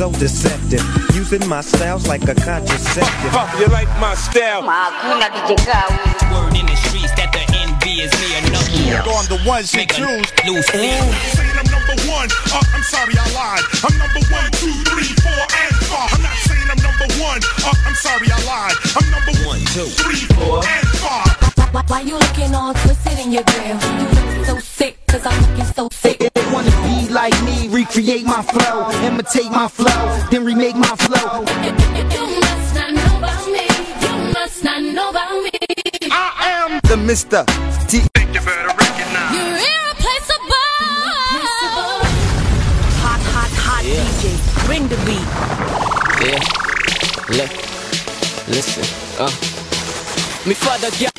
so deceptive. Using my styles like a contraceptive. Pop, you like my style? Hakuna kijekaa Word in the streets that the envy is me or nothing. On the ones you Make a choose. loose saying I'm number one. Uh, I'm sorry, I lied. I'm number one, two, three, four, and five. I'm not saying I'm number one. Uh, I'm sorry, I lied. I'm number one, two, three, four, and five. Why, why you looking all twisted in your grill? You look so sick, cause I'm looking so sick. They wanna be like me, recreate my flow, imitate my flow, then remake my flow. You must not know about me. You must not know about me. I am the Mr. T. Think you better recognize. You're irreplaceable. Hot, hot, hot DJ. Bring the beat. Yeah. Look. Listen. Uh. Me father yeah.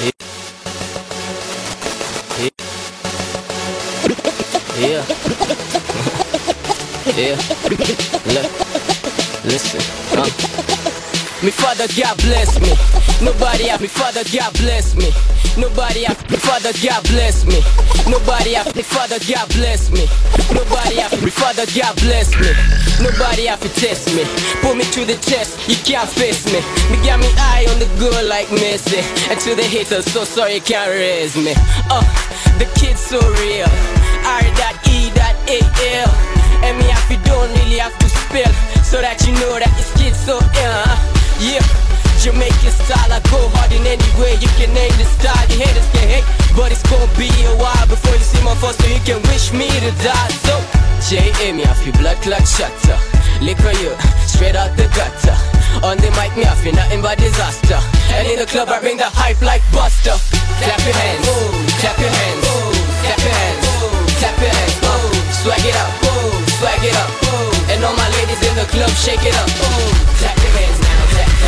Yeah. Yeah. yeah. Look. Listen. Uh. Me father God bless me. Nobody have me father God bless me. Nobody have me father God bless me. Nobody have me father God bless me. Nobody have me father God bless me. Nobody have to test me. Pull me to the chest, you can't face me. Me got me eye on the goal like Messi. And to the haters, so sorry you can't raise me. Uh, the kid's so real. R.E.A.L. And me you don't really have to spell So that you know that this kid's so ill Yeah. Jamaican style, I go hard in any way. You can name the style, the haters can hate But it's gonna be a while before you see my face So you can wish me to die. So, J.A. me off your blood clot shatter. Liquor you, straight out the gutter. On the mic me off you nothing but disaster. And in the club I bring the hype like Buster. Clap your hands, clap your hands, clap your hands, clap your hands, swag it up, swag it up, and all my ladies in the club shake it up, clap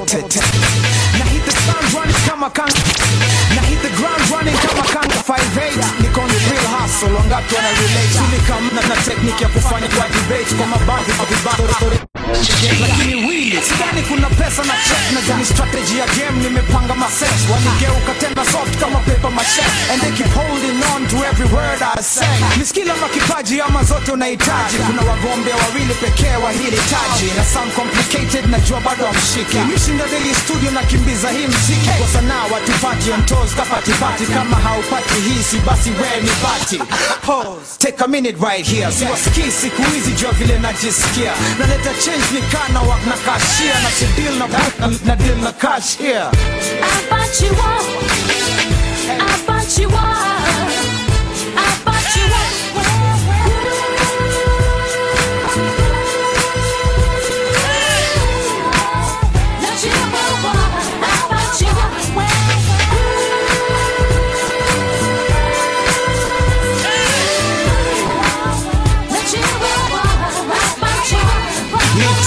Text. Now hit the ground running kama kanga. Now hit the ground running kama kanga 58. Niko on the real hustle, wangapi wana relate. Suli kama na, technique ya kufanya kwa debate kwa mabangi mavibanda story lakini wili sidhani kuna pesa na check na jani strategy ya game nimepanga maset wanigeuka tena soft kama paper mache and they keep holding on to every word I say ni skill ama kipaji ama zote unahitaji kuna wagombea wawili pekee wa hili taji na some complicated najua bado amshiki mishinda daily studio na kimbiza hii mziki kwa sanaa watupati on toes kapatipati kama haupati hisi basi wewe ni bati pause take a minute right here. Siwasikii siku hizi jua vile najisikia. Naleta change ni kana wak na na deal na, na deal na cash here I bought you up. I bought you up. I bought you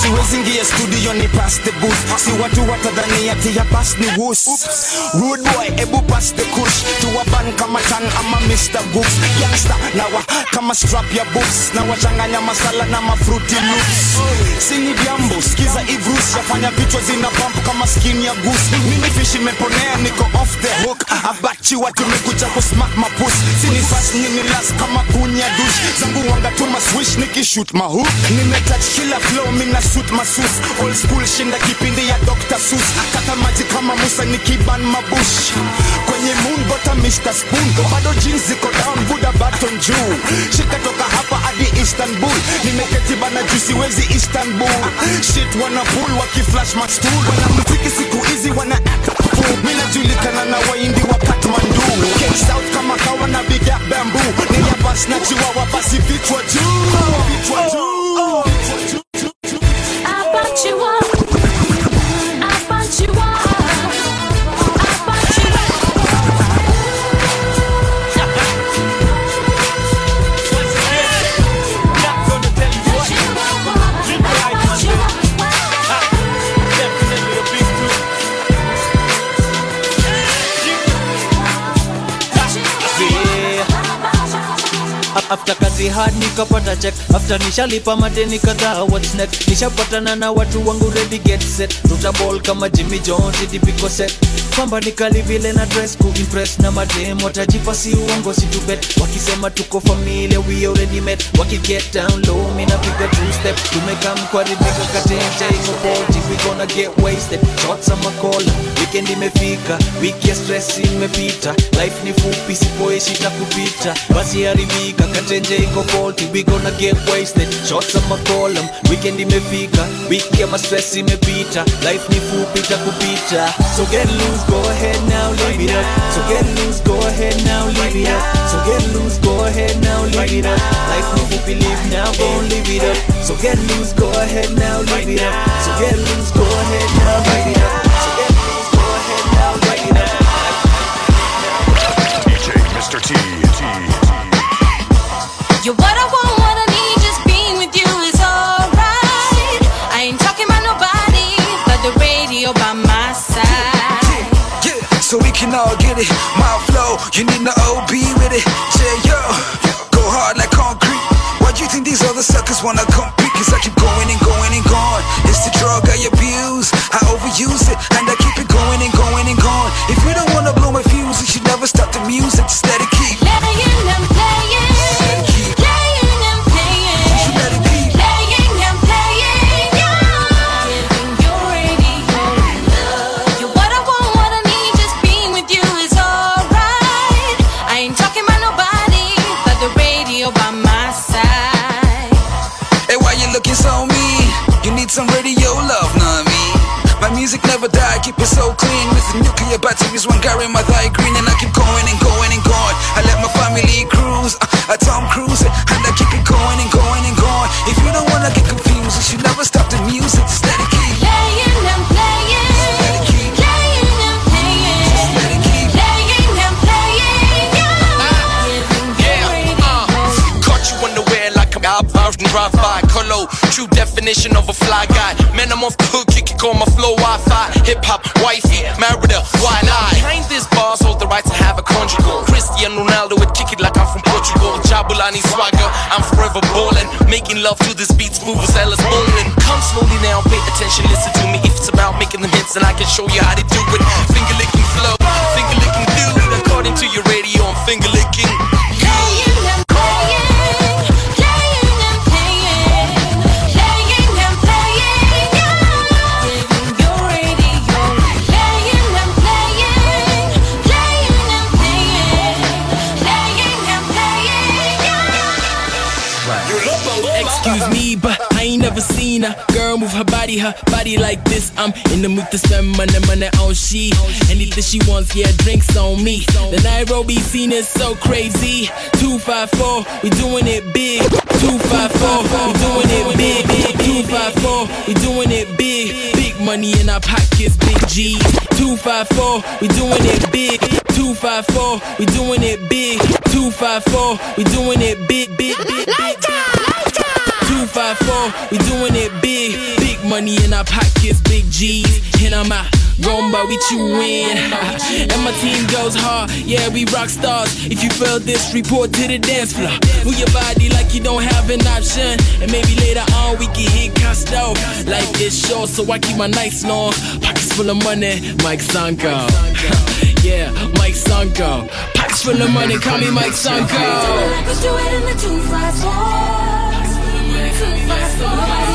Mi siwezi ingia studio ni pass the booth. Si watu watadhani ati ya pass ni wus rude boy ebu pass the kush. Tuwaban kama tan ama Mr. Gooks youngster nawa kama strap ya books na wachanganya masala na mafruti loops. Sini jambo skiza ivrus. Yafanya vichwa zina pump kama skin ya goose. Mimi fish imeponea niko off the hook. Abachi watu tumekuja kusmack mapus sini fast nini last kama kunya dush zangu wanga tuma swish nikishoot mahook nimetouch kila flow mina suit masus old school shinda kipindi ya Dr. Sus akata maji kama Musa nikiban mabush. Kwenye moon bota Mr. Spoon. Bado jeans ziko down buda button juu. Shika toka hapa hadi Istanbul. Nimeketi bana juu siwezi Istanbul. Shit wana pull wakiflash my stool. Wana muziki siku hizi wana act fool mimi najulikana na waindi wa Kathmandu. Cape South kama kawa na big bamboo. Ni ya bas na chihuahua basi vichwa juu vichwa juu 希望 after kazi hard nikapata check. After nishalipa madeni kadhaa what's next? Nishapatana na watu wangu ready get set. Tutaball kama Jimmy Jones dipiko set kwamba nikali vile na dress ku impress na madem watajipa si uongo si tubet. wakisema tuko familia we already met. Wakiget down low mi napiga two step. Tumekam kwa ridhika katenja iko faulty we gonna get wasted. Shots ama cola weekend imefika wiki ya stress imepita. Life ni fupi sipoishi takupita basi haribika katenja iko faulty we gonna get wasted. Shots ama cola. weekend imefika wiki ya stress imepita. Life ni fupi takupita so get loose go ahead now live it up so get loose go ahead now live it up so get loose go ahead now live it up life ni fupi live now go live it up. So get loose go ahead now live it up so get loose go ahead now all get it. My flow, you need the OB with it. Yeah, yo, go hard like concrete. Why do you think these other suckers wanna compete? Cause I keep Making love to this beats smooth body, like this. I'm in the mood to spend money, money on she. Anything she wants, yeah, drinks on me. The Nairobi scene is so crazy. 254, we doing it big. 254, we doing it big. 254, we doing it big. Big money in our pockets, big G. 254, we doing it big. 254, we doing it big. 254, we doing it big, big, big, big, big. 254, we doing it big. Money in our pockets, big G's. And I'm out by we chewin. and my team goes hard, yeah, we rock stars. If you feel this, report to the dance floor. Move your body like you don't have an option. And maybe later on we can hit Costo. Life is short, so I keep my nights long. Pockets full of money, Mike Sonko. yeah, Mike Sonko. Pockets full of money, call me Mike Sonko. Do it in the two five four. Nobody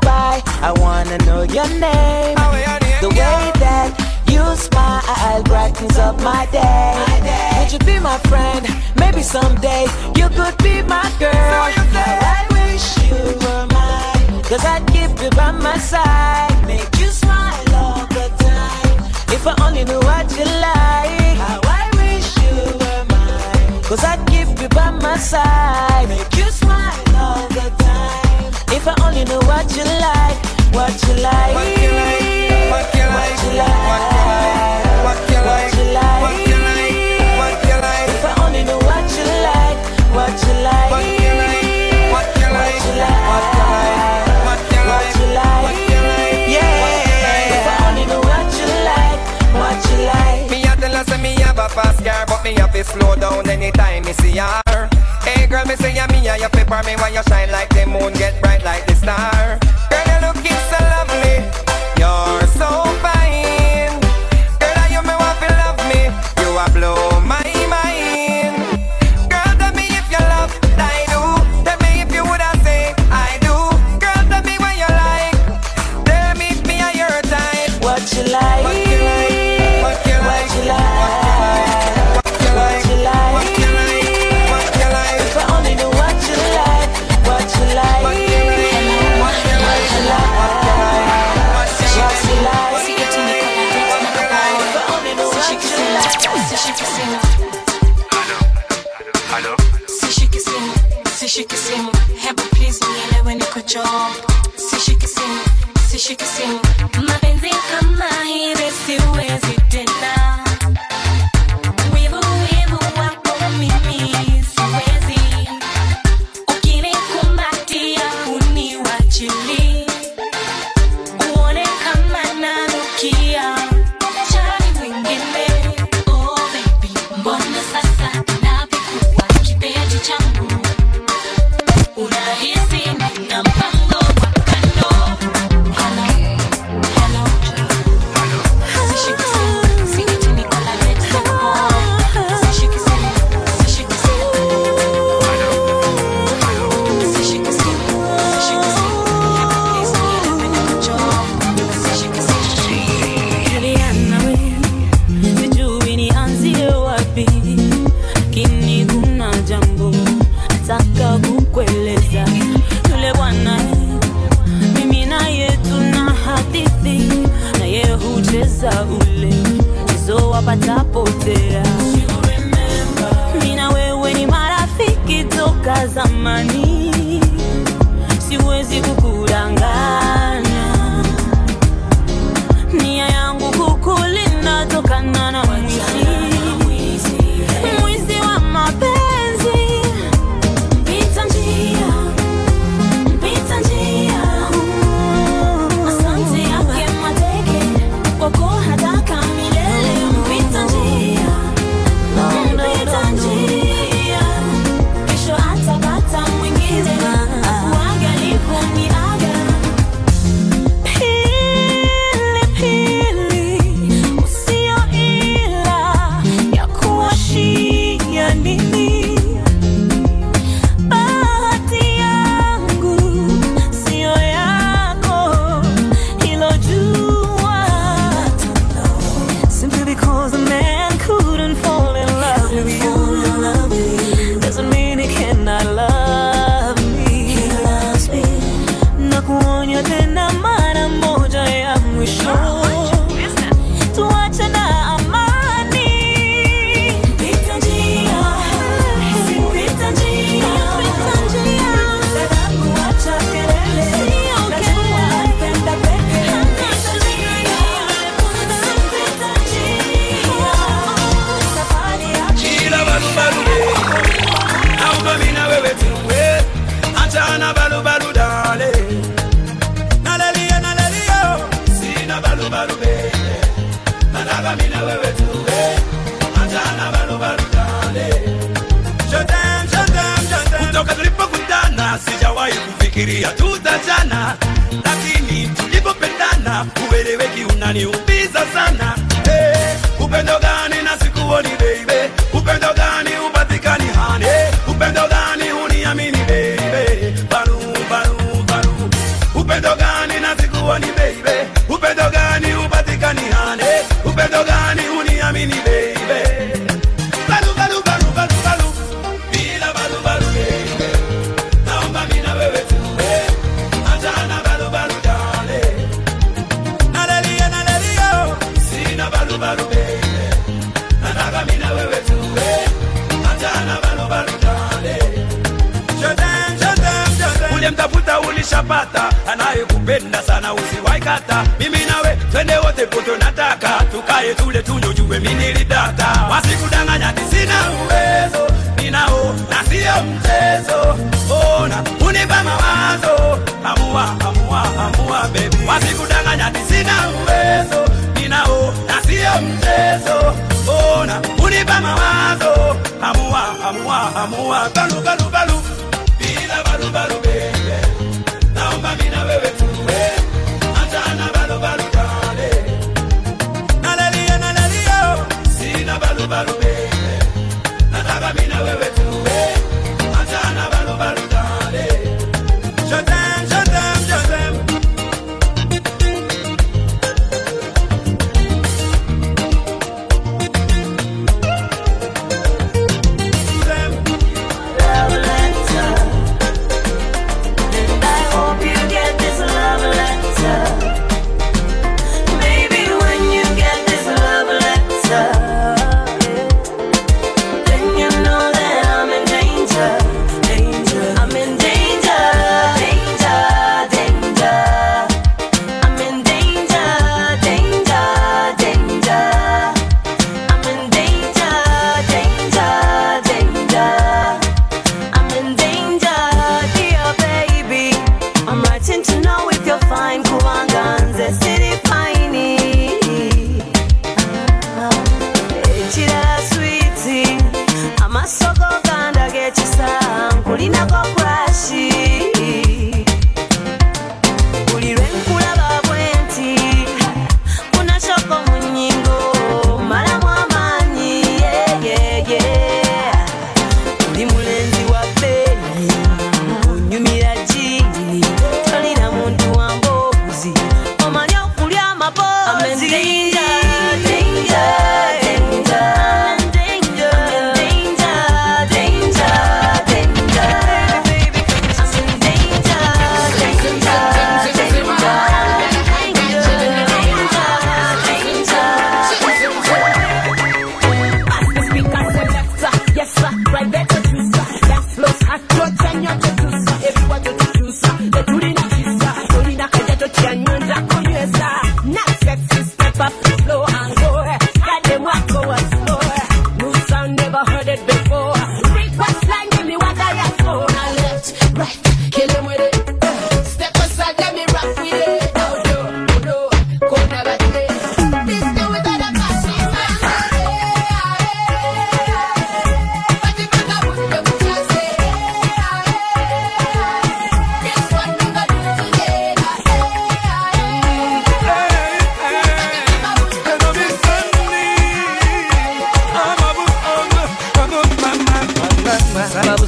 wanna know your name. The way that you smile brightens up my day. Would you be my friend? Maybe someday you could be my girl. How I wish you were mine. Cause I'd keep you by my side. Make you smile all the time. If I only knew what you like. How I wish you were mine. Cause I'd keep you by my side. Make you smile all the time. If I only knew what you like. What you like. What you like. What you like. What you like. What you like. What you like. What you like. What you like. If I only knew what you like. What you like. What you like. What you like. What you like. What you like. What you like. What you like. Yeah. If I only knew what you like. What you like. Me a tell her say me have a fast car, but me have to slow down anytime me see her. Hey girl, me say ya me a you pepper me while you shine like the moon, get bright like the star.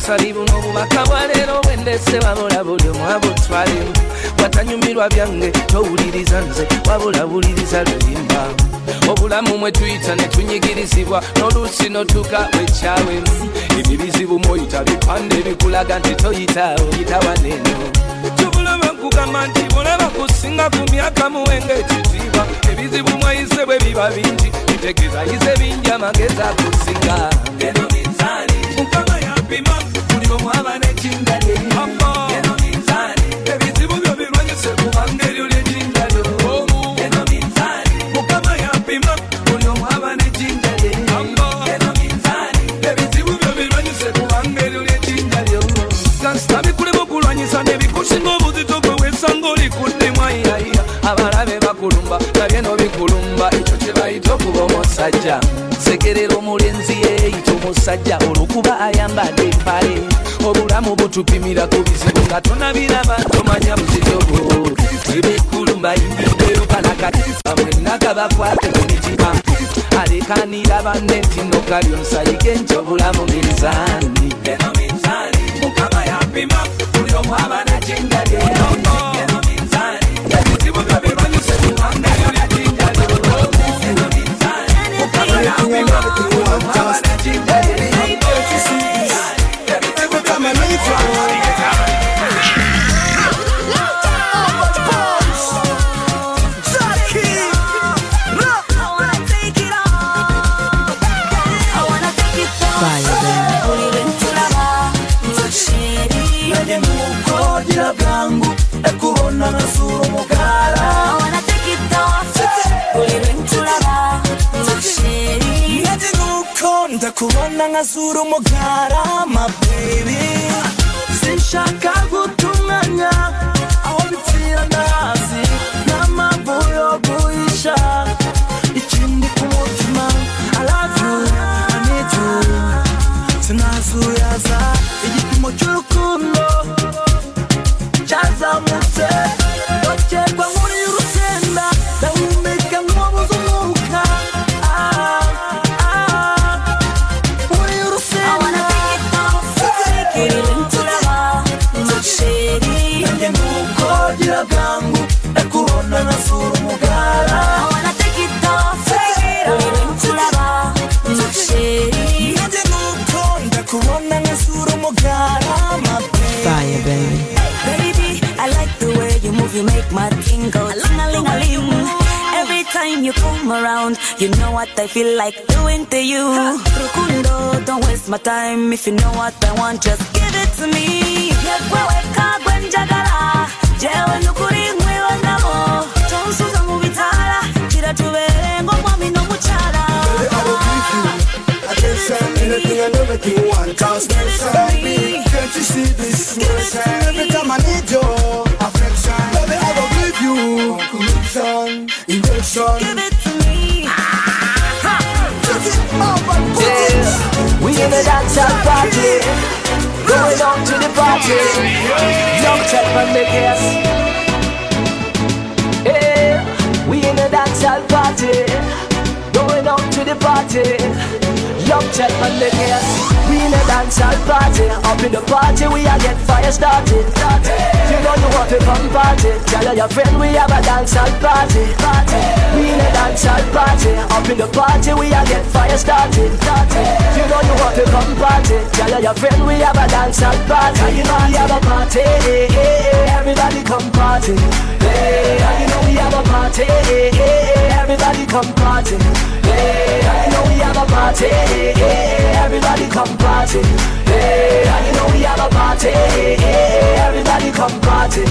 nsali buno obubaka bwaleero bwendese wabola buli mwabutwalemu watanyumirwa byange towuliriza nze wabula wuliriza luyimba obulamu mwe tuyita ne tunyigirizibwa n'oluusi notuka wekyawemu ebibizibu mwoyita bipande bikulaga nti toyitaawo yita waneno. Tubulama kugamba nti bulaba kusinga ku myaka muwenga ekitiibwa. Ebizibu mwayise bwe biba bingi bitegeeza yize bingi amagezi akusinga eno minzaani mukama yapima bakulumba nabyeno bikulumba ekyo kyebayita okuba omusajja sekerera omulenzi yeeyita omusajja olwokuba ayambadde empale obulamu butupimira ku bizibu nga tunabiraba tomanya buzitobo ebekulu mbayingidde lukalakatifa mwenna gabakwate kulikiba alekanira banne nti nokalyo nsayige nti obulamu minzaani eno minzaani mukama yapima buli omu abaana kingali enono eno minzaani ebizibu byo bibanyuse kubanga yona kingali eno minzaani mukama yapima buli omu abaana kingali kubona nkazura umugarama baby. Sinshaka guta umwanya aho bipfira ndahazi n'amabuyo guhisha. Ikindi ku mutima aravuye anitu sinazuyaza igipimo cy'urukundo feel like doing to you. Rukundo, don't waste my time. If you know what I want, just give it to me. Yekweweka gwenjagala, jewe nukuri nkwewe nabo. Tonsuza mu bitala, kira tubere ng'omwami n'omukyala. Attention, anything and everything you want. Cause there's me. Can't you see this motion? Every time I need your Yeah, we in a dancehall party, going on to the party. Young check the gas. Yeah, we in a dancehall party, going on to the party. Young check on the gas. We in a dancehall party, up in the party we a get fire started. You know you want to come party, tell your friend we have a dancehall party. We in a dancehall party, up in the party we a get fire started. You know you want to come party, tell your friend we have a dancehall party. You know we have a party, everybody come party. Hey, you know we have a party, everybody come party. Hey, you know we have a party, everybody come party. Hey, you know we have a party, everybody come party.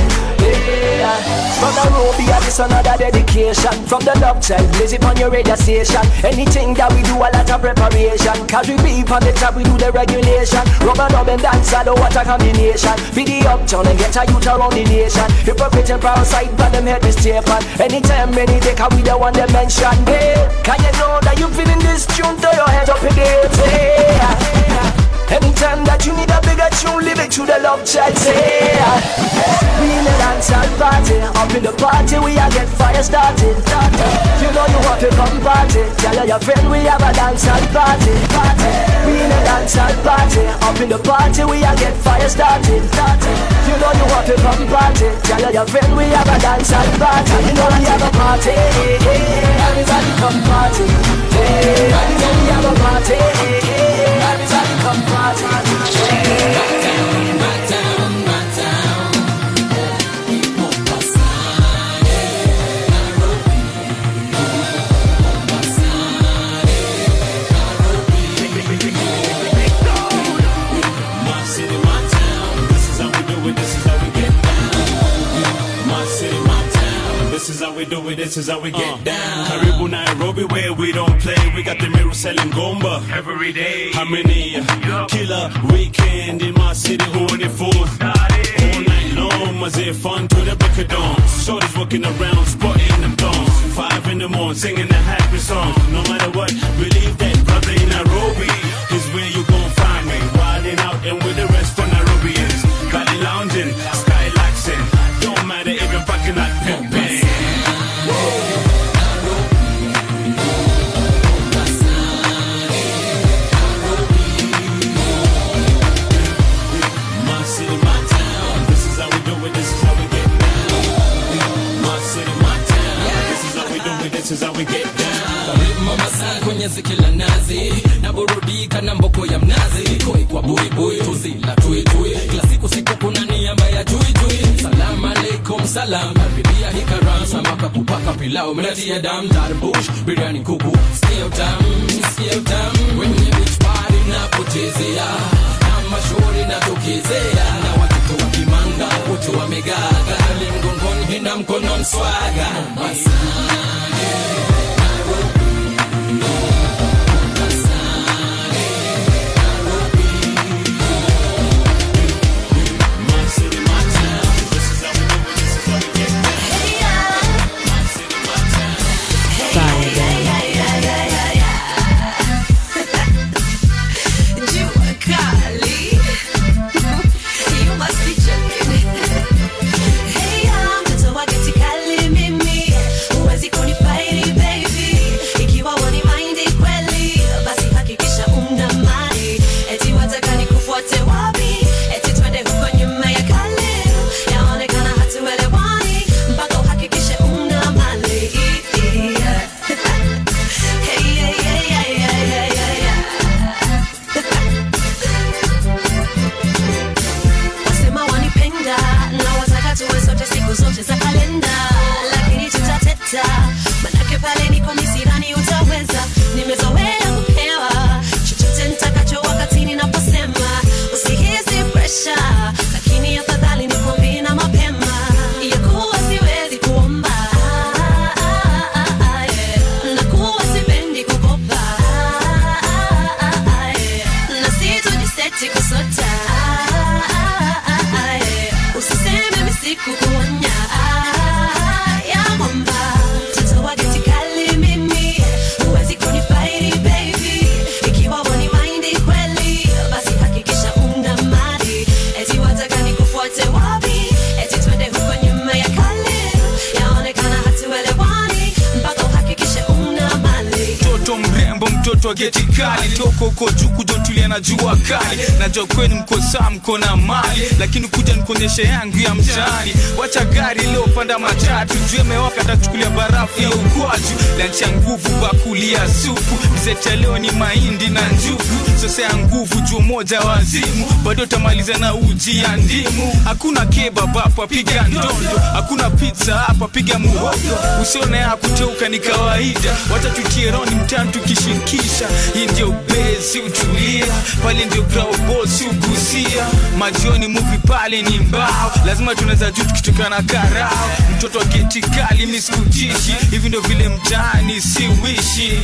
From the have this another dedication. From the love child, blaze it on your radio station. Anything that we do, a lot of preparation. Cause we beef on the top, we do the regulation. Rubber dub and dance, I what a combination. Be the uptown and get a youth around the nation. Hypocrite and parasite, but them head this tape on. Anytime, any day, can we the one that mention. Hey, can you know that you feeling this tune? Throw your hands up in the air. Love child. Say, we in a dancehall party, up in the party, we a get fire started. You know you want to come party, tell your friend we have a dancehall party. party. We in a dancehall party, up in the party, we a get fire started. You know you want to come party, tell your friend we have a dancehall party. You know we have a party, everybody come party. We have a party, everybody come party. how we do it, this is how we get uh. down. caribou Nairobi, where we don't play. We got the mirror selling gomba every day. Harmony, uh, yep. killer weekend in my city, who in the fool? All night long, was it fun to the break of dawn? Shorties walking around, spotting them thongs. Five in the morning, singing the happy song. No matter what, believe that brother in Nairobi is where you gon' find me. Wilding out and with the rest of Nairobians. Cali lounging, skylaxing. Don't matter if you're backing at pimp. is how we get down. Kwenye ziki la nazi, naburudika na mboko ya mnazi, koi kwa buibui, tuzila tuitui, kila siku siku kuna niaba ya tuitui. Salam alaikum salam, karibia hii samaka kupaka pilau, mnatia dam, tarbush, biriani kuku, sikia utam, sikia utam, kwenye beach party napotezea, na mashuhuri natokezea, na watoto wa kimanga wote wamegaga, ale na mkono mswaga. Mombasa. maisha yangu ya mtaani. Wacha gari iliopanda panda matatu, jua tachukulia barafu ya ukwaju, lancha nguvu, bakuli ya supu, mzeta leo ni mahindi na njugu ukikosesea nguvu juu moja wazimu bado utamaliza na uji ndimu. Hakuna kebab piga ndondo. Hakuna pizza hapa piga muhogo. Usione hakuteuka ni kawaida. Watachutie mtani tukishirikisha hii ndio besi utulia. Pale ndio graubosi ukusia majioni muvi pale ni mbao. Lazima tunaweza juu tukitokana karao. Mtoto akietikali miskutishi hivi ndio vile mtaani siwishi.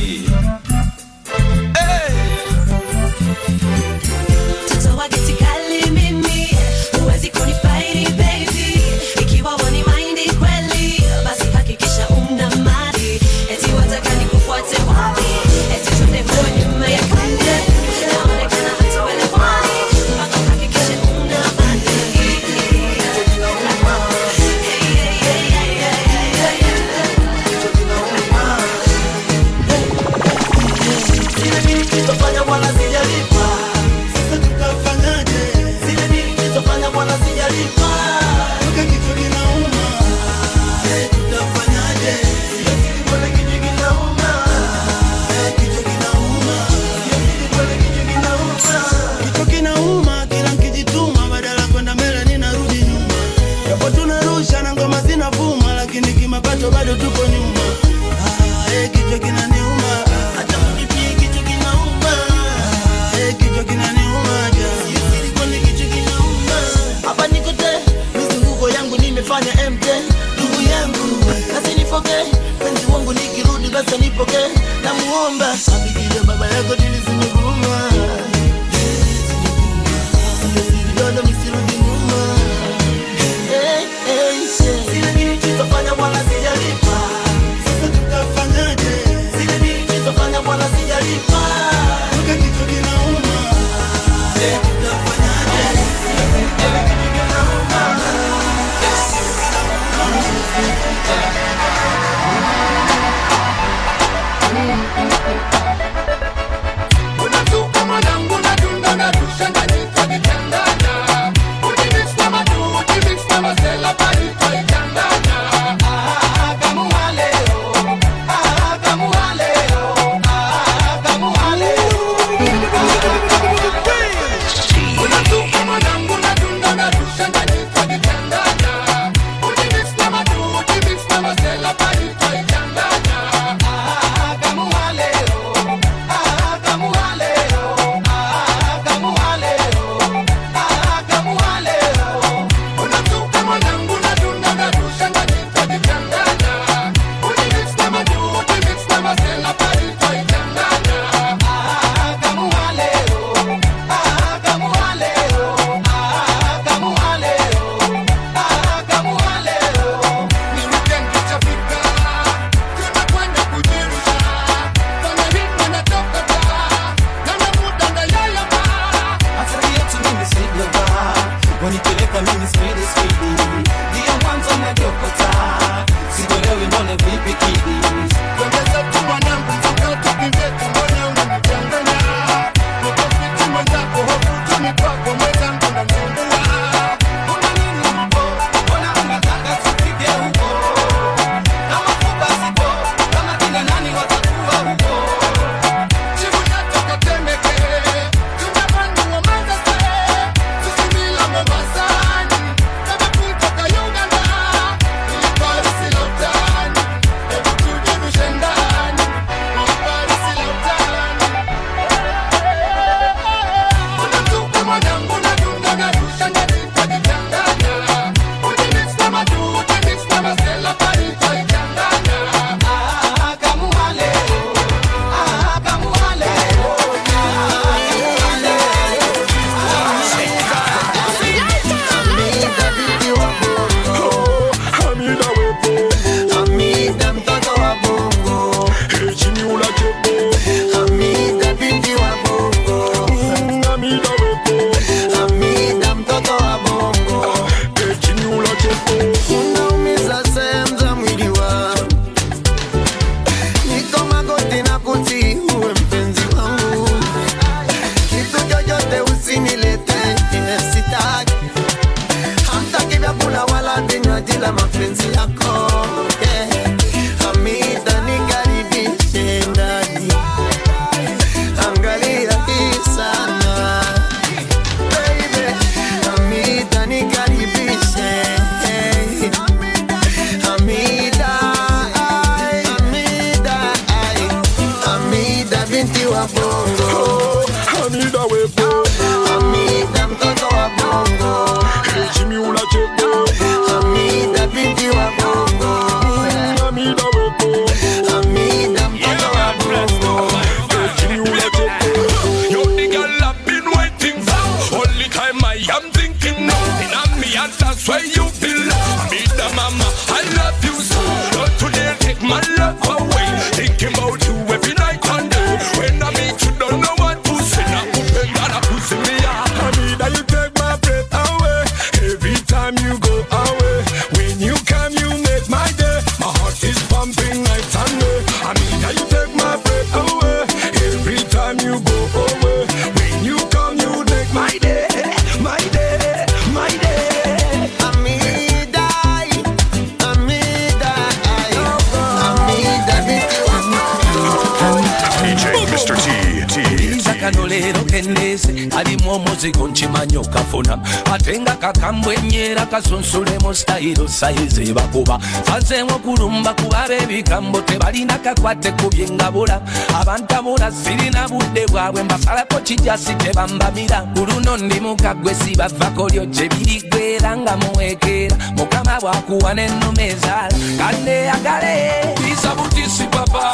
Kakambwenyera kasunsulemu sayiro sayizi bakuba. Fazeemu okulumba kuba b'ebigambo tebalina kakwate ku byengabula abantabula sirina budde bwabwe mbasalako kijasi tebambamira ku luno ndi mukaggwe sibavako lyo gye birigwera nga muwekeera mukama bwakuwa n'ennume ezaala. Kandeyagale isa butisi papa.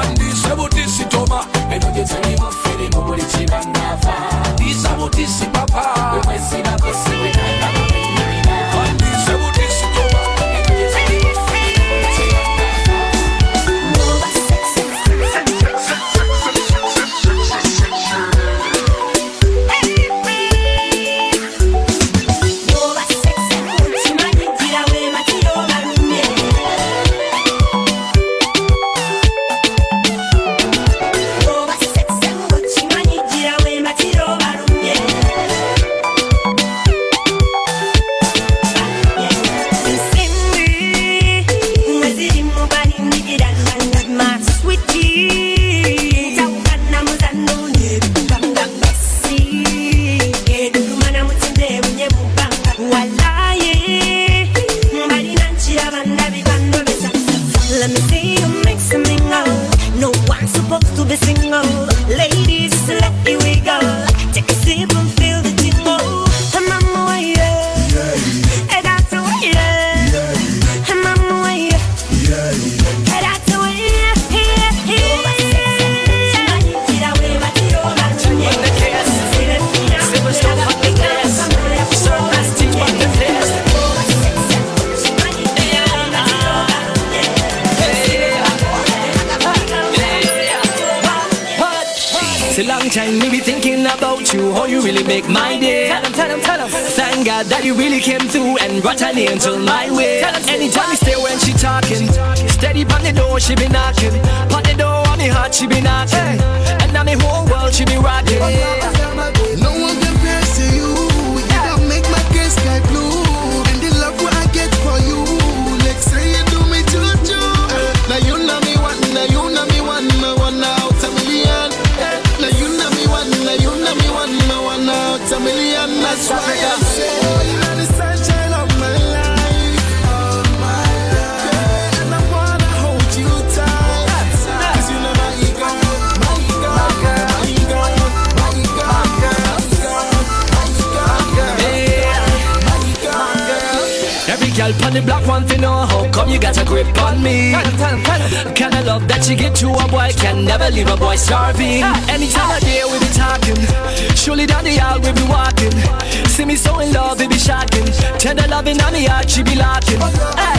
Andise butisi toma. Eno gye tulimu firimu buli kibangava isa butisi papa. Andise butisi Let me see an angel my way. Anytime you stay when she talking, steady on the door she be knocking. On the door on me heart she be knocking, and now the whole world she be rocking. No one compares to you. You don't make my gray sky blue. And the love what I get for you. Like say you do me juju. Now you know me one, now you know me one, one out a million. Now you know me one, now you know me one, one out a million. That's why on the block want to know how come you got a grip on me. Kind of love that you get to a boy can never leave a boy starving. Anytime I day we be talking, surely down the aisle we be walking. See me so in love, it be shocking. Tender loving on me heart, she be locking. Hey.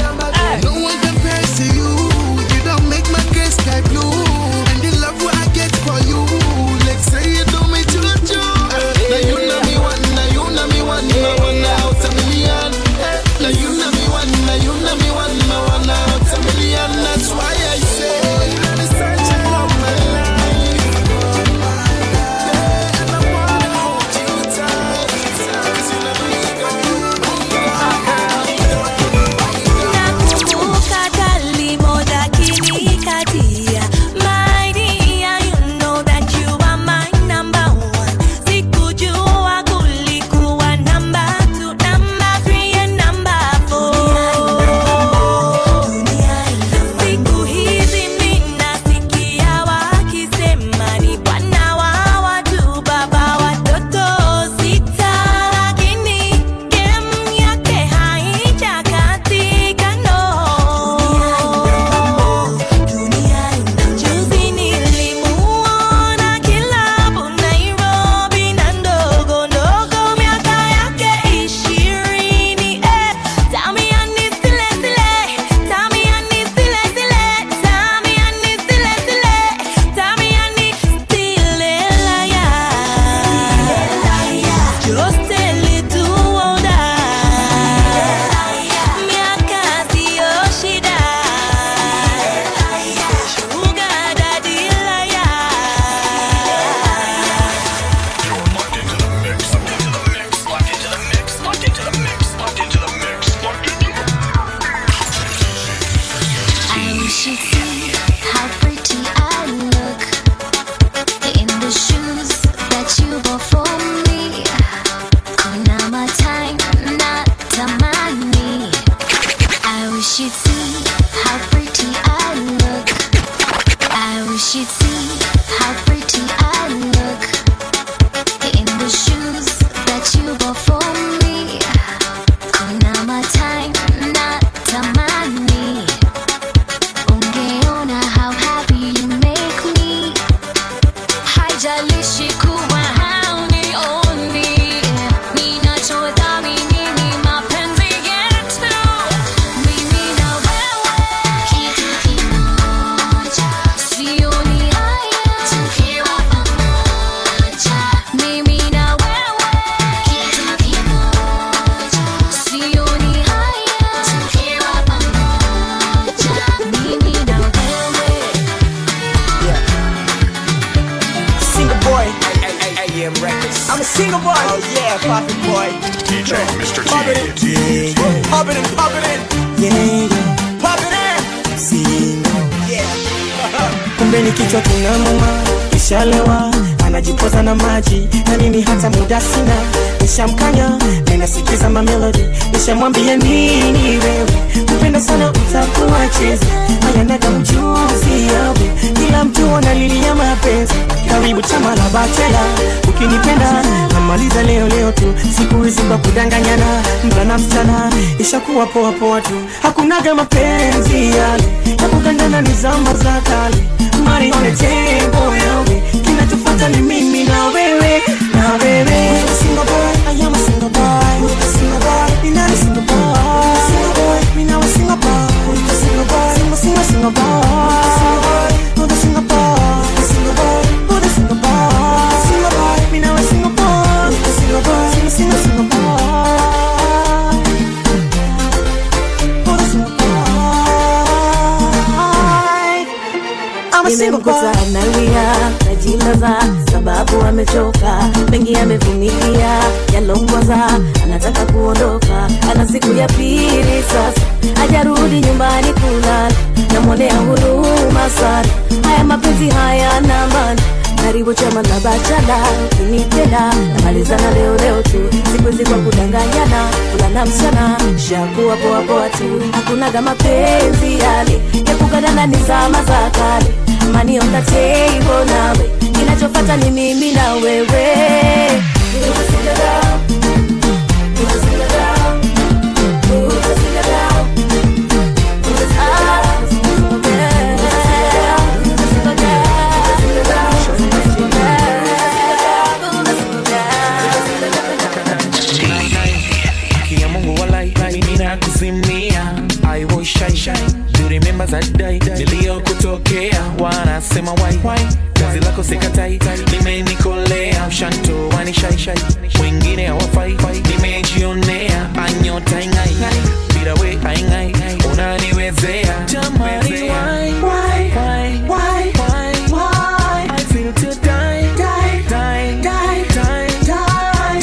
Kumbe ni kichwa kinamuma kishalewa anajipoza na maji. Na mimi hata muda sina. Nishamkanya ninasikiza mamelodi nishamwambia nini wewe? Kupenda sana utakuwacheza. Ayanaga mchuzi yawe. Kila mtu analilia mapenzi. Karibu chama la bachela. Ukinipenda namaliza leo leo tu. Siku hizi kwa kudanganyana. Mvulana msichana ishakuwa poa tu. Hakunaga mapenzi yale. Ya kugandana ni zama za kale mari on the table yawe ni mimi na wewe na wewe single boy I am a single boy. Single boy single boy. Single boy single boy. Single boy single single single boy I'm a single boy nimemkuta analia najilaza sababu amechoka. Mengi amevumilia yalongwaza anataka kuondoka. Ana siku ya pili sasa ajarudi nyumbani kulala. Namwonea huruma sana. Haya mapenzi haya nambani karibu chama na bachala ini tena namalizana leo leo tu. Sikuizi kwa kudanganyana kulana msana shakuwa poapoa tu hakunaga mapenzi yale. Yakugadana ni zama za kale manio mtateivo nawe. Kinachofata ni mimi na wewe. It. Wanasema wai kazi lako sikatai nimenikolea mshanto wani shai shai. Wengine hawafai. Nimejionea anyota ingai bila we aingai unaniwezea. Jamani why why why why why why I feel to die. Die die die die.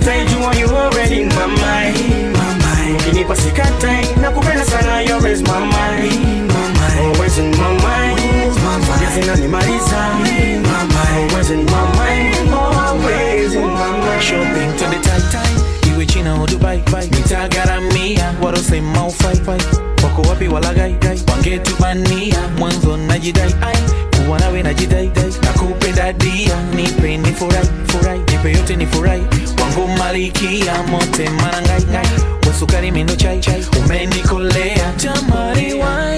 die warosema ufaifai wako wapi walagai wangetubania mwanzo najidai ai. Kuwa nawe najidai nakupenda dia nipe ni furai furai. Nipe yote ni furai. Wangu malikia mote manangai ngai. Wasukari mendo chai chai. Umenikolea jamari why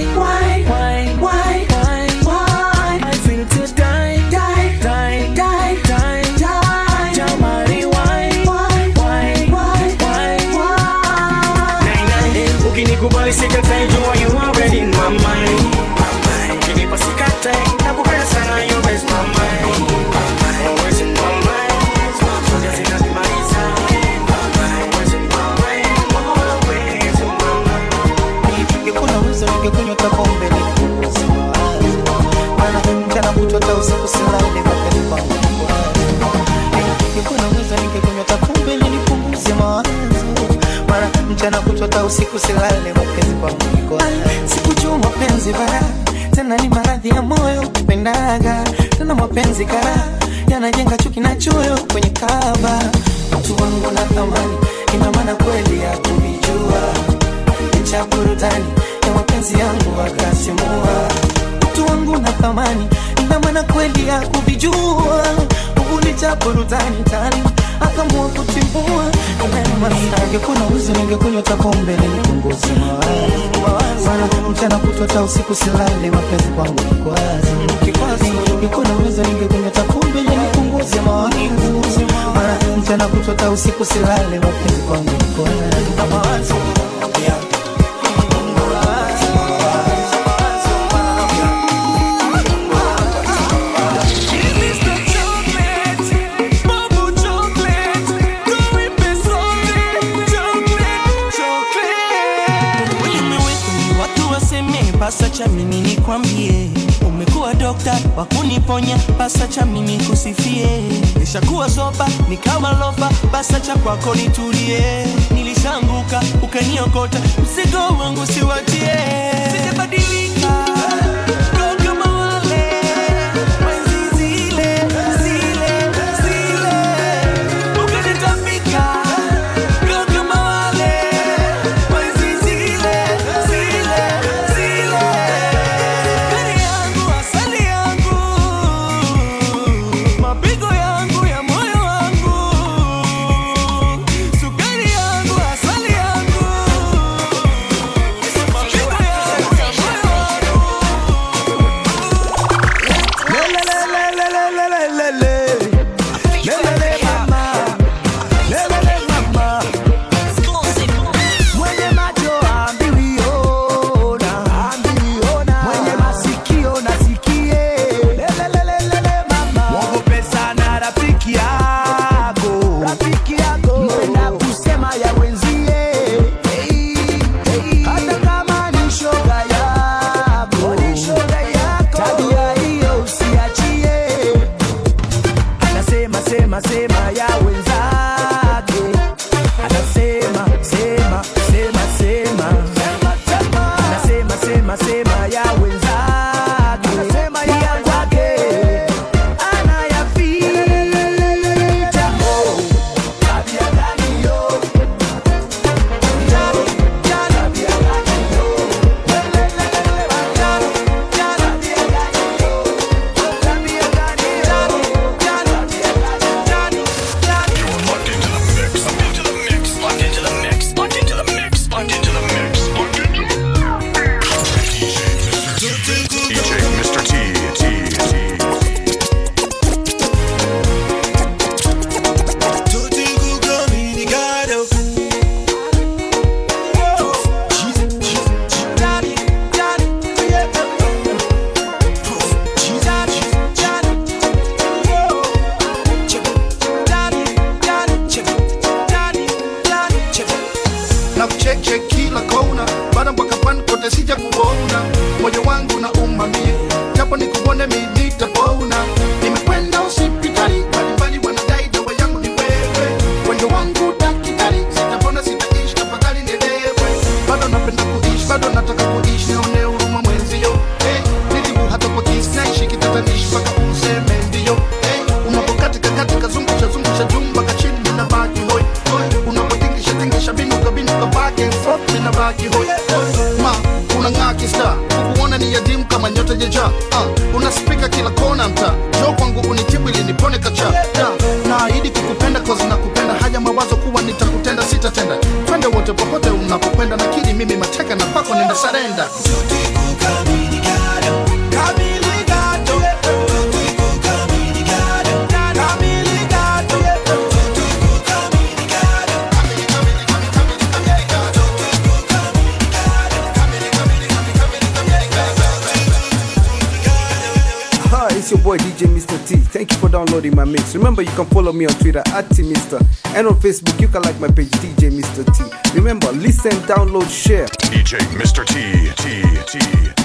mchana kutota usiku silale mapenzi kwa mwiko. Sikujua mapenzi bara tena ni maradhi ya moyo kupendaga tena mapenzi kara yanajenga chuki na choyo kwenye kaba mtu wangu na thamani ina maana kweli ya kuvijua cha burudani ya mapenzi yangu wakasimua mtu wangu na thamani ina maana kweli ya kuvijua cha burudani tani akamua kutimbua umema ningekuwa na uzi ningekunywa takombe nilipunguze mchana kutwa usiku silale mapenzi kwangu kikwazo. Ningekuwa na uzi ningekunywa takombe nilipunguze mchana kutwa usiku silale mapenzi kwangu kikwazo. Pasa cha mimi nikwambie. Umekuwa dokta wa kuniponya. Pasa cha mimi kusifie. Nishakuwa zoba nikawa lofa. Pasa cha kwako nitulie. Nilishanguka ukaniokota mzigo wangu siwatie. Sijabadilika Downloading my mix. Remember, you can follow me on Twitter at T Mister, and on Facebook, you can like my page DJ Mr. T. Remember, listen, download, share. DJ Mr. T, T, T.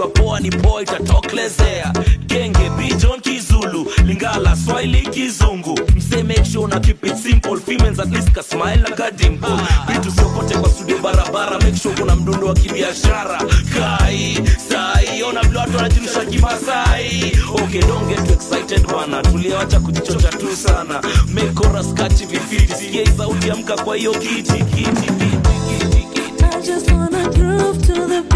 ikiwa poa ni poa itatokelezea genge bijon kizulu lingala swahili kizungu. Mse make vitu siopote kwa studio barabara make kuna mdundo wa kibiashara. Kai sai ona vile watu kimasai. Okay don't get tuliawacha kujichocha tu sana. Make vifiti. Sikia sauti amka kwa hiyo kiti kiti I just wanna groove to the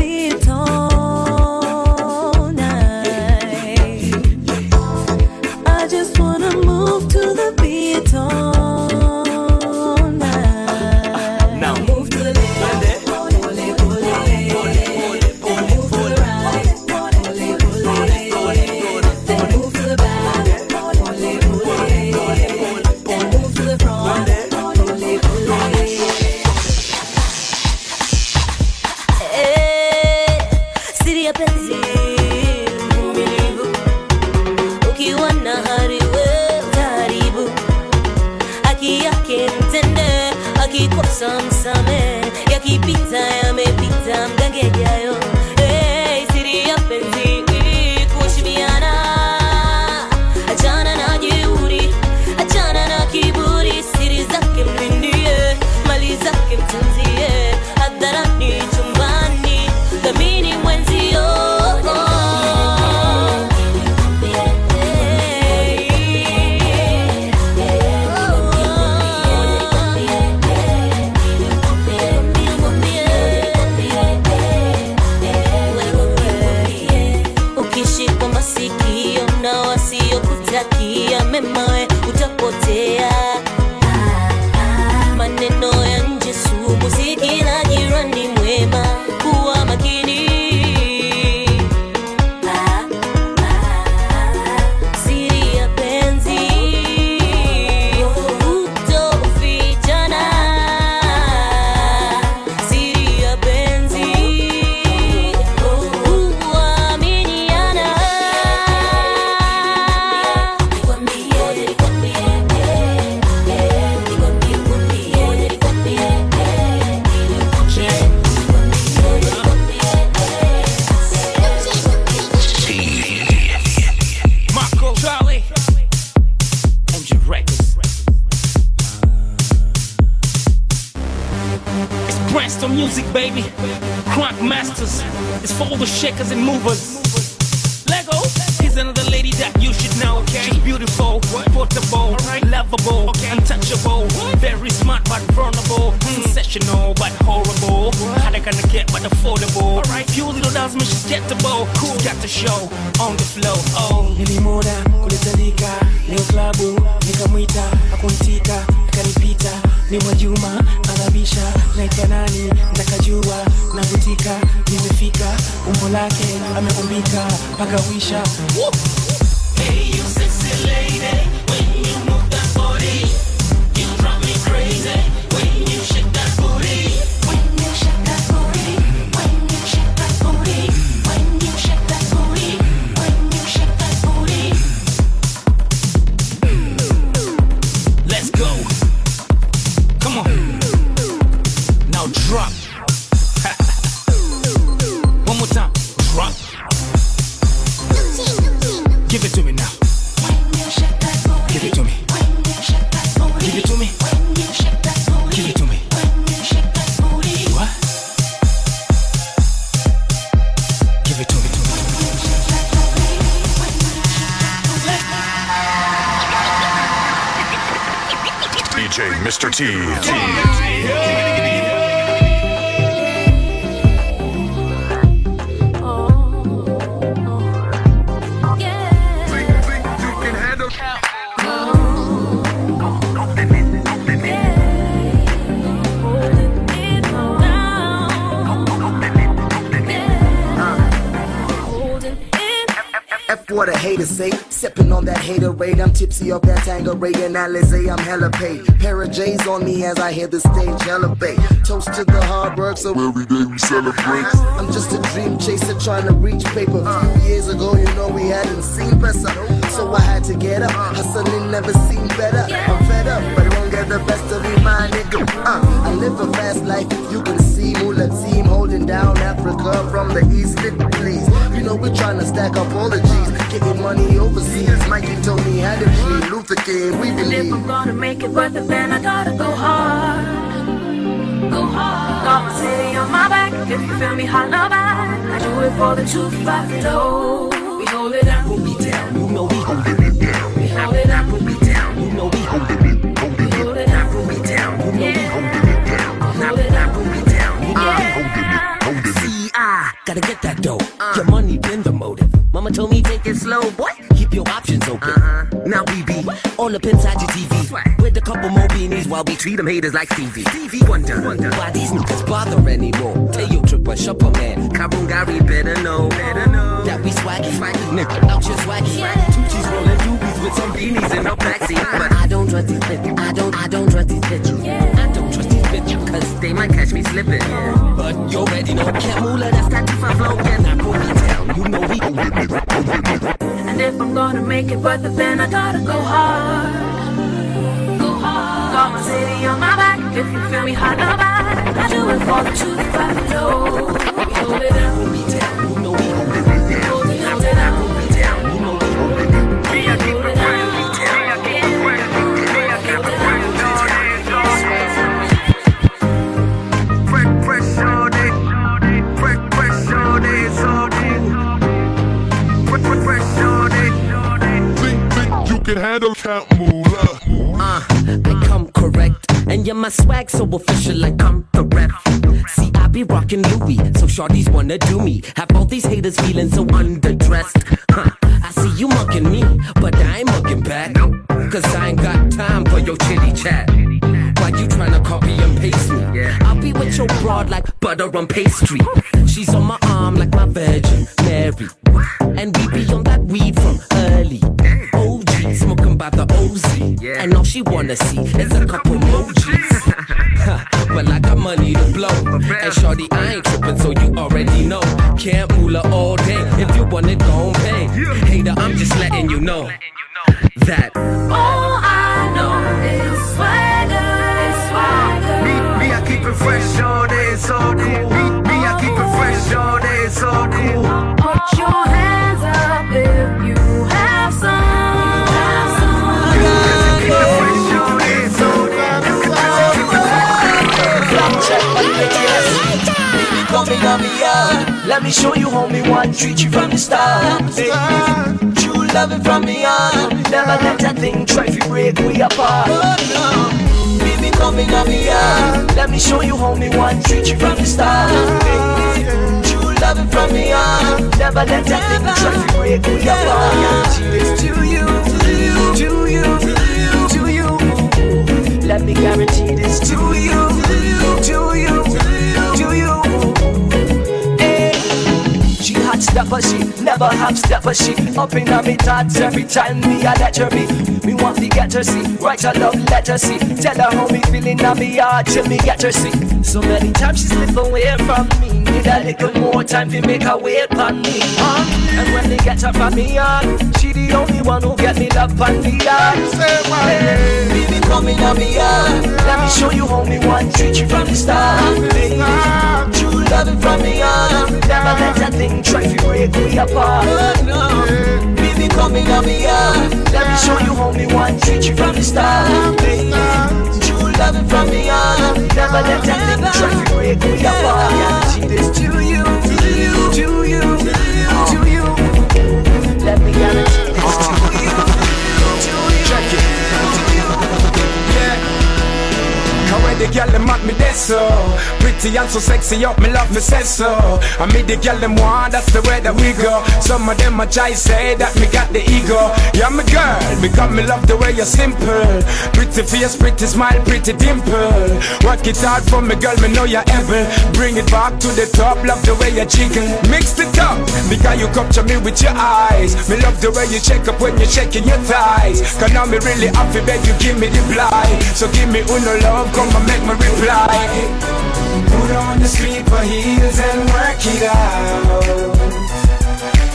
what a hater say. Sipping on that hater haterade. I'm tipsy off that Tanqueray and Alizé. I'm hella paid. Pair of J's on me as I hear the stage elevate. Toast to the hard work, so every day we celebrate. I'm just a dream chaser trying to reach paper. A few years ago, you know we hadn't seen better. So I had to get up. Hustling never seemed better. I'm fed up, but won't get the best of me, my nigga. Uh, I live a fast life. You can see, mula team, holding down Africa from the east, fit please. You know we're trying to stack up all the G's, getting money overseas. Mikey told me had it free. Luther King, we And if believe. I'm gonna make it worth it, then I gotta go hard. Go hard. Got my city on my back. If you feel me, holla back. I do it for the two five low. We hold it down, we beat down. You know we holding it down. Gotta get that dough. Your money been the motive. Mama told me take it slow, boy. Keep your options open. Uh-huh. Now we be all up inside your TV. With a couple more beanies while we treat them haters like Stevie. Stevie Wonder. Why these niggas bother anymore? Tell your tripper, shopper man. Kabun Gary better know. Better know. That we swaggy. Swaggy. Nigga, out your swaggy. Tucci's rolling doobies with some beanies in the backseat. But I don't trust these bitches. I don't, I don't trust these bitches. I don't trust. Cause they might catch me slipping. But you already know. Camp Mulla, that's that 2 flow. Yeah, now pull me down. You know we And if I'm gonna make it worth it, then I gotta go hard. Go hard. Got my city on my back. If you feel me, holla back. I do it for the five low. We hold it down, we down. Can handle Camp Mulla. Uh, I come correct. And you're my swag so official like I'm the ref. See, I be rocking Louis, so shorties wanna do me. Have all these haters feeling so underdressed. Huh. I see you mugging me, but I ain't mugging back. Cause I ain't got time for your chitty chat. Why you tryna copy and paste me? I'll be with your broad like butter on pastry. She's on my arm like my Virgin Mary. And we be on that weed from early. OG, smoking by the OZ. And all she wanna see is a couple emojis. well, I got money to blow. And shorty, I ain't tripping, so you already know. Camp Mulla all day. If you want it, gon' pay. Hater, I'm just letting you know that. All I know is swagger, is swagger. Me, me, I keep it fresh all day, it's all cool. Me, me, I keep it fresh all day, it's all cool. Me show you how me want treat you from the start. Baby, true loving from me on. Never let that thing try to break we apart. Baby, come in on me yard. Let me show you how me want treat you from the start. Baby, true loving from me on. Never let that thing try to break we apart. Cheers to you, to you, to you, to you. Let me guarantee this to you, to you, to hot stepper, she never half stepper, she up in on me thoughts every time me I let her be. Me want to get her see, write a love letter see, tell her how me feeling on me heart till me get her see. So many times she slip away from me, need a little more time to make her wait upon me. Huh? And when they get her from me on, she the only one who get me love on the heart. Hey, Baby, come in on me heart, let me show you how me want treat you from the start. True loving from me on, never let that thing try to break we apart. Baby, come in on me heart, let me show you me want treat you from the start. Baby, true loving from me on, never let that thing try to break we apart. Guarantee this to you, to you, to you, to you. Let me guarantee this to you, How the girl them at me there so? Pretty and so sexy up me love me say so. I mean the girl them want that's the way that we go. Some of them a try say that me got the ego. Yeah me girl because me love the way you're simple. Pretty face, pretty smile, pretty dimple. Work it hard for me girl me know you're able. Bring it back to the top, love the way you jiggle. Mix it up because you capture me with your eyes. Me love the way you check up when you're checking your thighs. Cause now me really happy beg you give me the blind So give me uno love, come and make me reply Put on the sleeper heels and work it out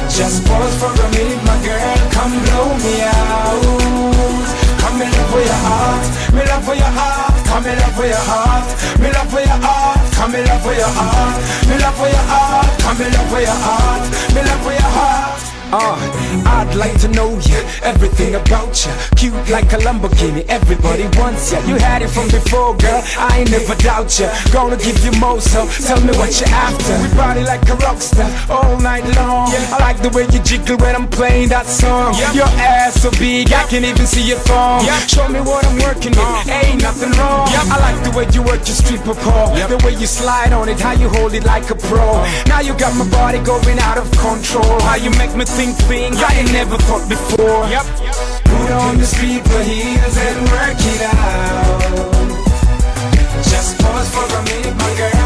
Just pause for a minute, my girl, come blow me out Come me love for your heart, me love for your heart come in love for your heart. Me love for your heart, come in love for your heart. Me love for your heart, come in love for your heart. Me love for your heart. Uh, I'd like to know you, everything about you. Cute like a Lamborghini, everybody wants you. You had it from before, girl. I ain't never doubt you. Gonna give you more, so tell me what you're after. We party like a rock star all night long. I like the way you jiggle when I'm playing that song. Your ass so big, I can't even see your thong. Show me what I'm working with, ain't nothing wrong. I like the way you work your stripper pole, the way you slide on it, how you hold it like a pro. Now you got my body going out of control. How you make me think things I ain't never thought before. Yep. Put on the speaker heels and work it out. Just pause for a minute, my girl,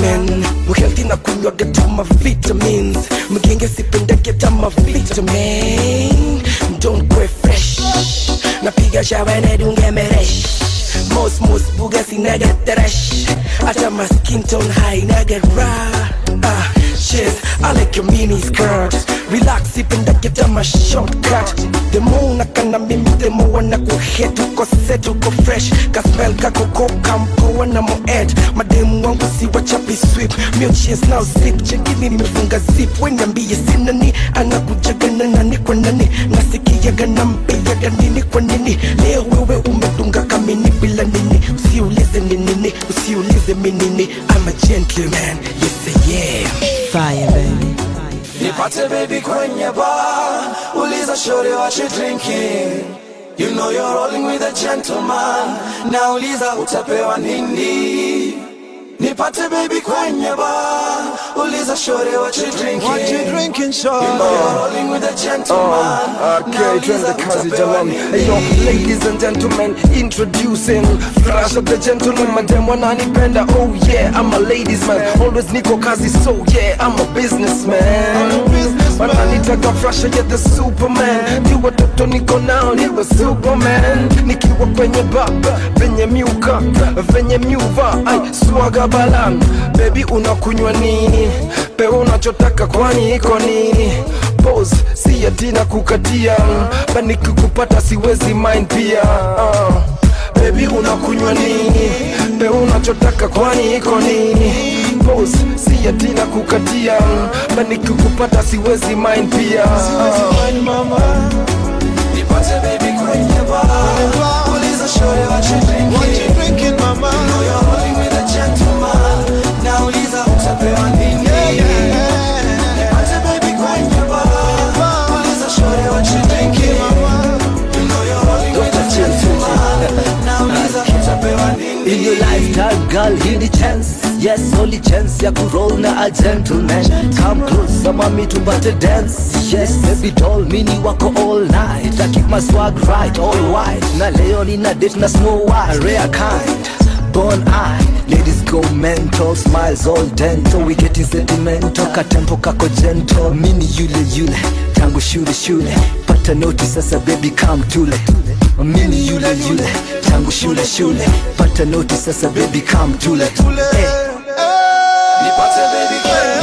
a gentleman Muhealthy na kunywa get my vitamins Mgenge sipende get my vitamin go fresh. Napiga shawa na dunge meresh. Most most buga sina get trash Ata my skin tone high na get raw. Ah, shit, I like your mini skirt Relax ipenda my shortcut. The more unakana mimi more wana kuhet Uko set uko fresh. Kasmell kako koka mpoa na moed Mademu wangu si wachapi sweep. Cheers now sip Chekini nimefunga zip Weniambie sina ni Anakujaga na nani. Kwa nani Nasikiaga na mpiaga nini kwa nini Leo wewe umetunga kamini bila nini. Usiulize ni nini Usiulize mi nini. I'm a gentleman Yes am Fire baby. Nipate baby kwenye bar. Uliza shorty what you drinking. You know you're rolling with a gentleman. Nauliza utapewa nini Nipate baby kwenye bar. Uliza shore what you drinking. What you drinking, shore You you're rolling with a gentleman. Oh, Okay, twende kazi jamani Hey yo, ladies and gentlemen, introducing Flash of the gentleman, madam wananipenda Oh yeah, I'm a ladies man. Always niko kazi, so yeah, I'm a businessman. Wananitaka Flash, yeah, the superman. Ni watoto niko nao, niwe superman. Nikiwa kwenye baba, venye miuka Venye miuva, ay, swaga balan bebi unakunywa nini? Pe unachotaka kwani iko nini? Pose, si ati kukatia banikikupata siwezi mind pia uh. bebi unakunywa nini? Pe unachotaka kwani iko nini? Pose, si ati kukatia banikikupata siwezi mind pia uh. mama Nipate baby kwenye bar Uliza shorty what you drinking In your lifetime girl hii ni chance. Yes only chance ya kuroll na a gentleman. Come close ama mami tupate dance. Yes baby doll mini wako all night. I keep my swag right all white. Na leo nina date na Snow white. Rare kind born eye ladies go mental smiles all dental. We getting sentimental katempo kako gentle. Mini yule yule tangu shule shule. Pata noti sasa baby come tule mini yule yule tangu shule shule. Pata noti sasa baby come tule hey. Nipate baby kwenye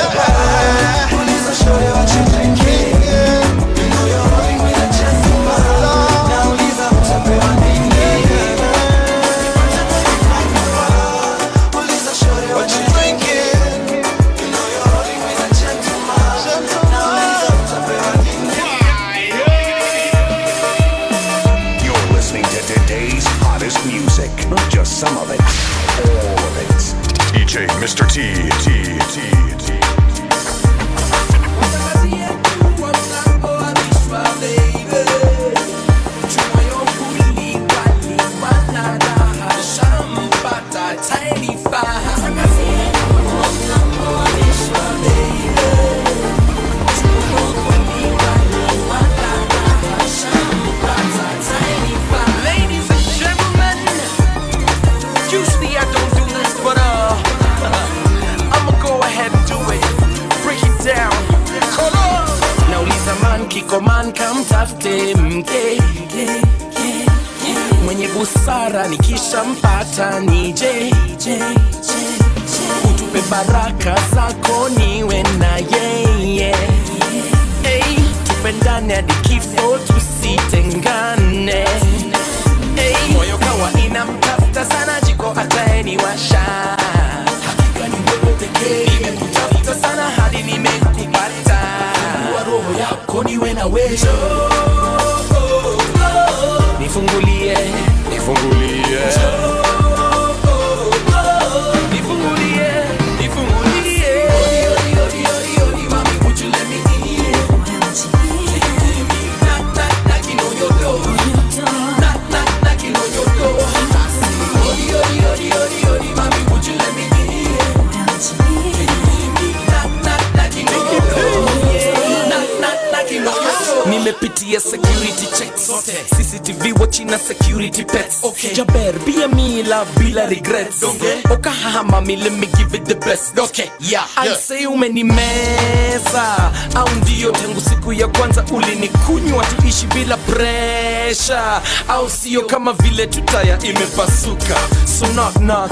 presha au sio kama vile tutaya imepasuka so knock knock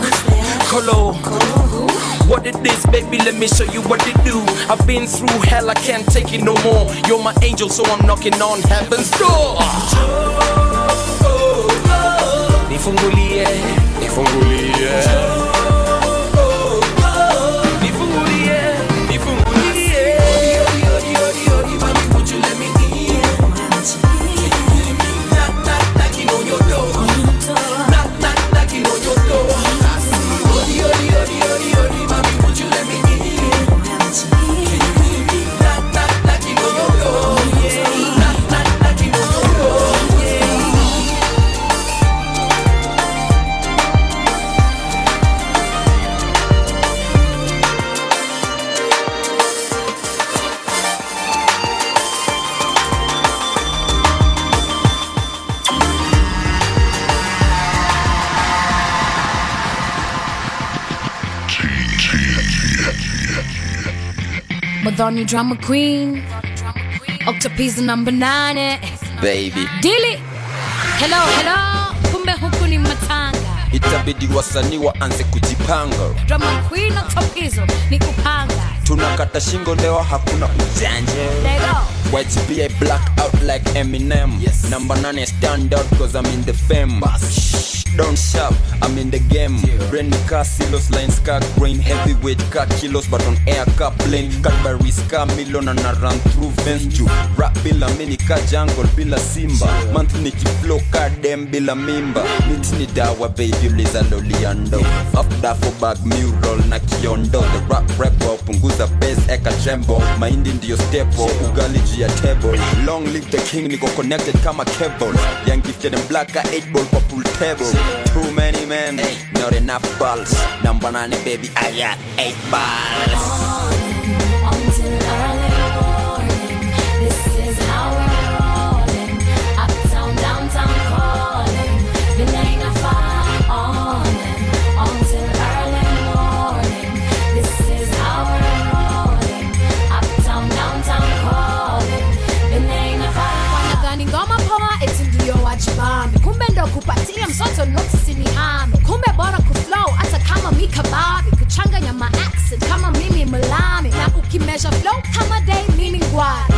kolo What it is, baby, let me show you what to do. I've been through hell, I can't take it no more. You're my angel, so I'm knocking on heaven's door. Nifungulie. Nifungulie, Madonna drama queen. Octopizza number nine. baby Dili. Hello, hello. Kumbe huku ni matanga. itabidi wasanii waanze kujipanga Drama queen Octopizzo ni kupanga. tunakata shingo leo hakuna ujanja YGPA black out like Eminem Number 9 stand out cause I'm in the fame Don't shout, I'm in the game. Brain car silos, lines car grain Heavyweight car kilos but on air car plane Cadbury's car million and I run through veins Ju rap bila mini car jungle bila simba. Monthly nikiflow car dem bila mimba Miti ni dawa baby uliza Loliondo After for bag mural na kiondo The rap rap punguza bass eka trembo. Mahindi ndiyo stepo ugali juu table Long live the king niko connected kama cable. Young gifted and black a 8 ball kwa pool table. Too many men, not enough balls. Number 9 baby I got 8 balls wajibambe kumbe ndo kupatia msoto notisi ni hame kumbe bora kuflow hata kama mikababi kuchanganya maaccent kama mimi mlami. Na ukimesha flow kama day mini ngwari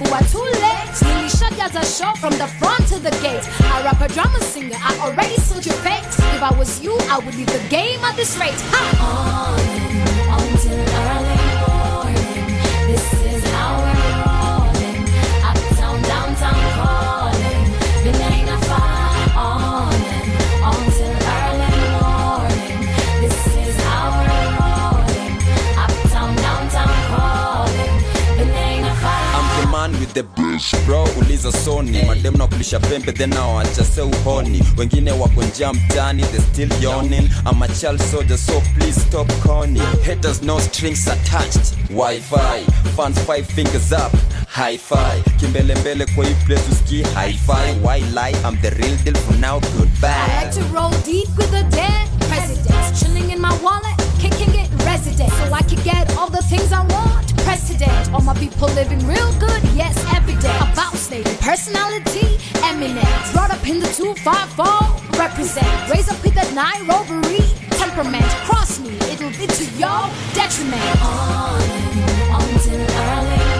ukifika itakuwa too late nilishajaza show from the front to the gate. I rap a drama singer I already sold your fate. If I was you I would leave the game at this rate. Ha! Until the best bro uliza soni madem na kulisha pembe then nawacha se uhoni. Wengine wako njaa mtani they still yawning. I'm a child soldier so please stop corny haters no strings attached. Wifi fans five fingers up. High five kimbelembele kwa hii place uski high five why lie? I'm the real deal for now I goodbye like to roll deep with the dead presidents. Chilling in my wallet, kicking it resident. So I can get all the things I want. Precedent. All my people living real good, yes, every day. About slavery, personality, eminent. Brought up in the 254, represent. Raise up with that Nairobi temperament. Cross me, it'll be to your detriment. On and until I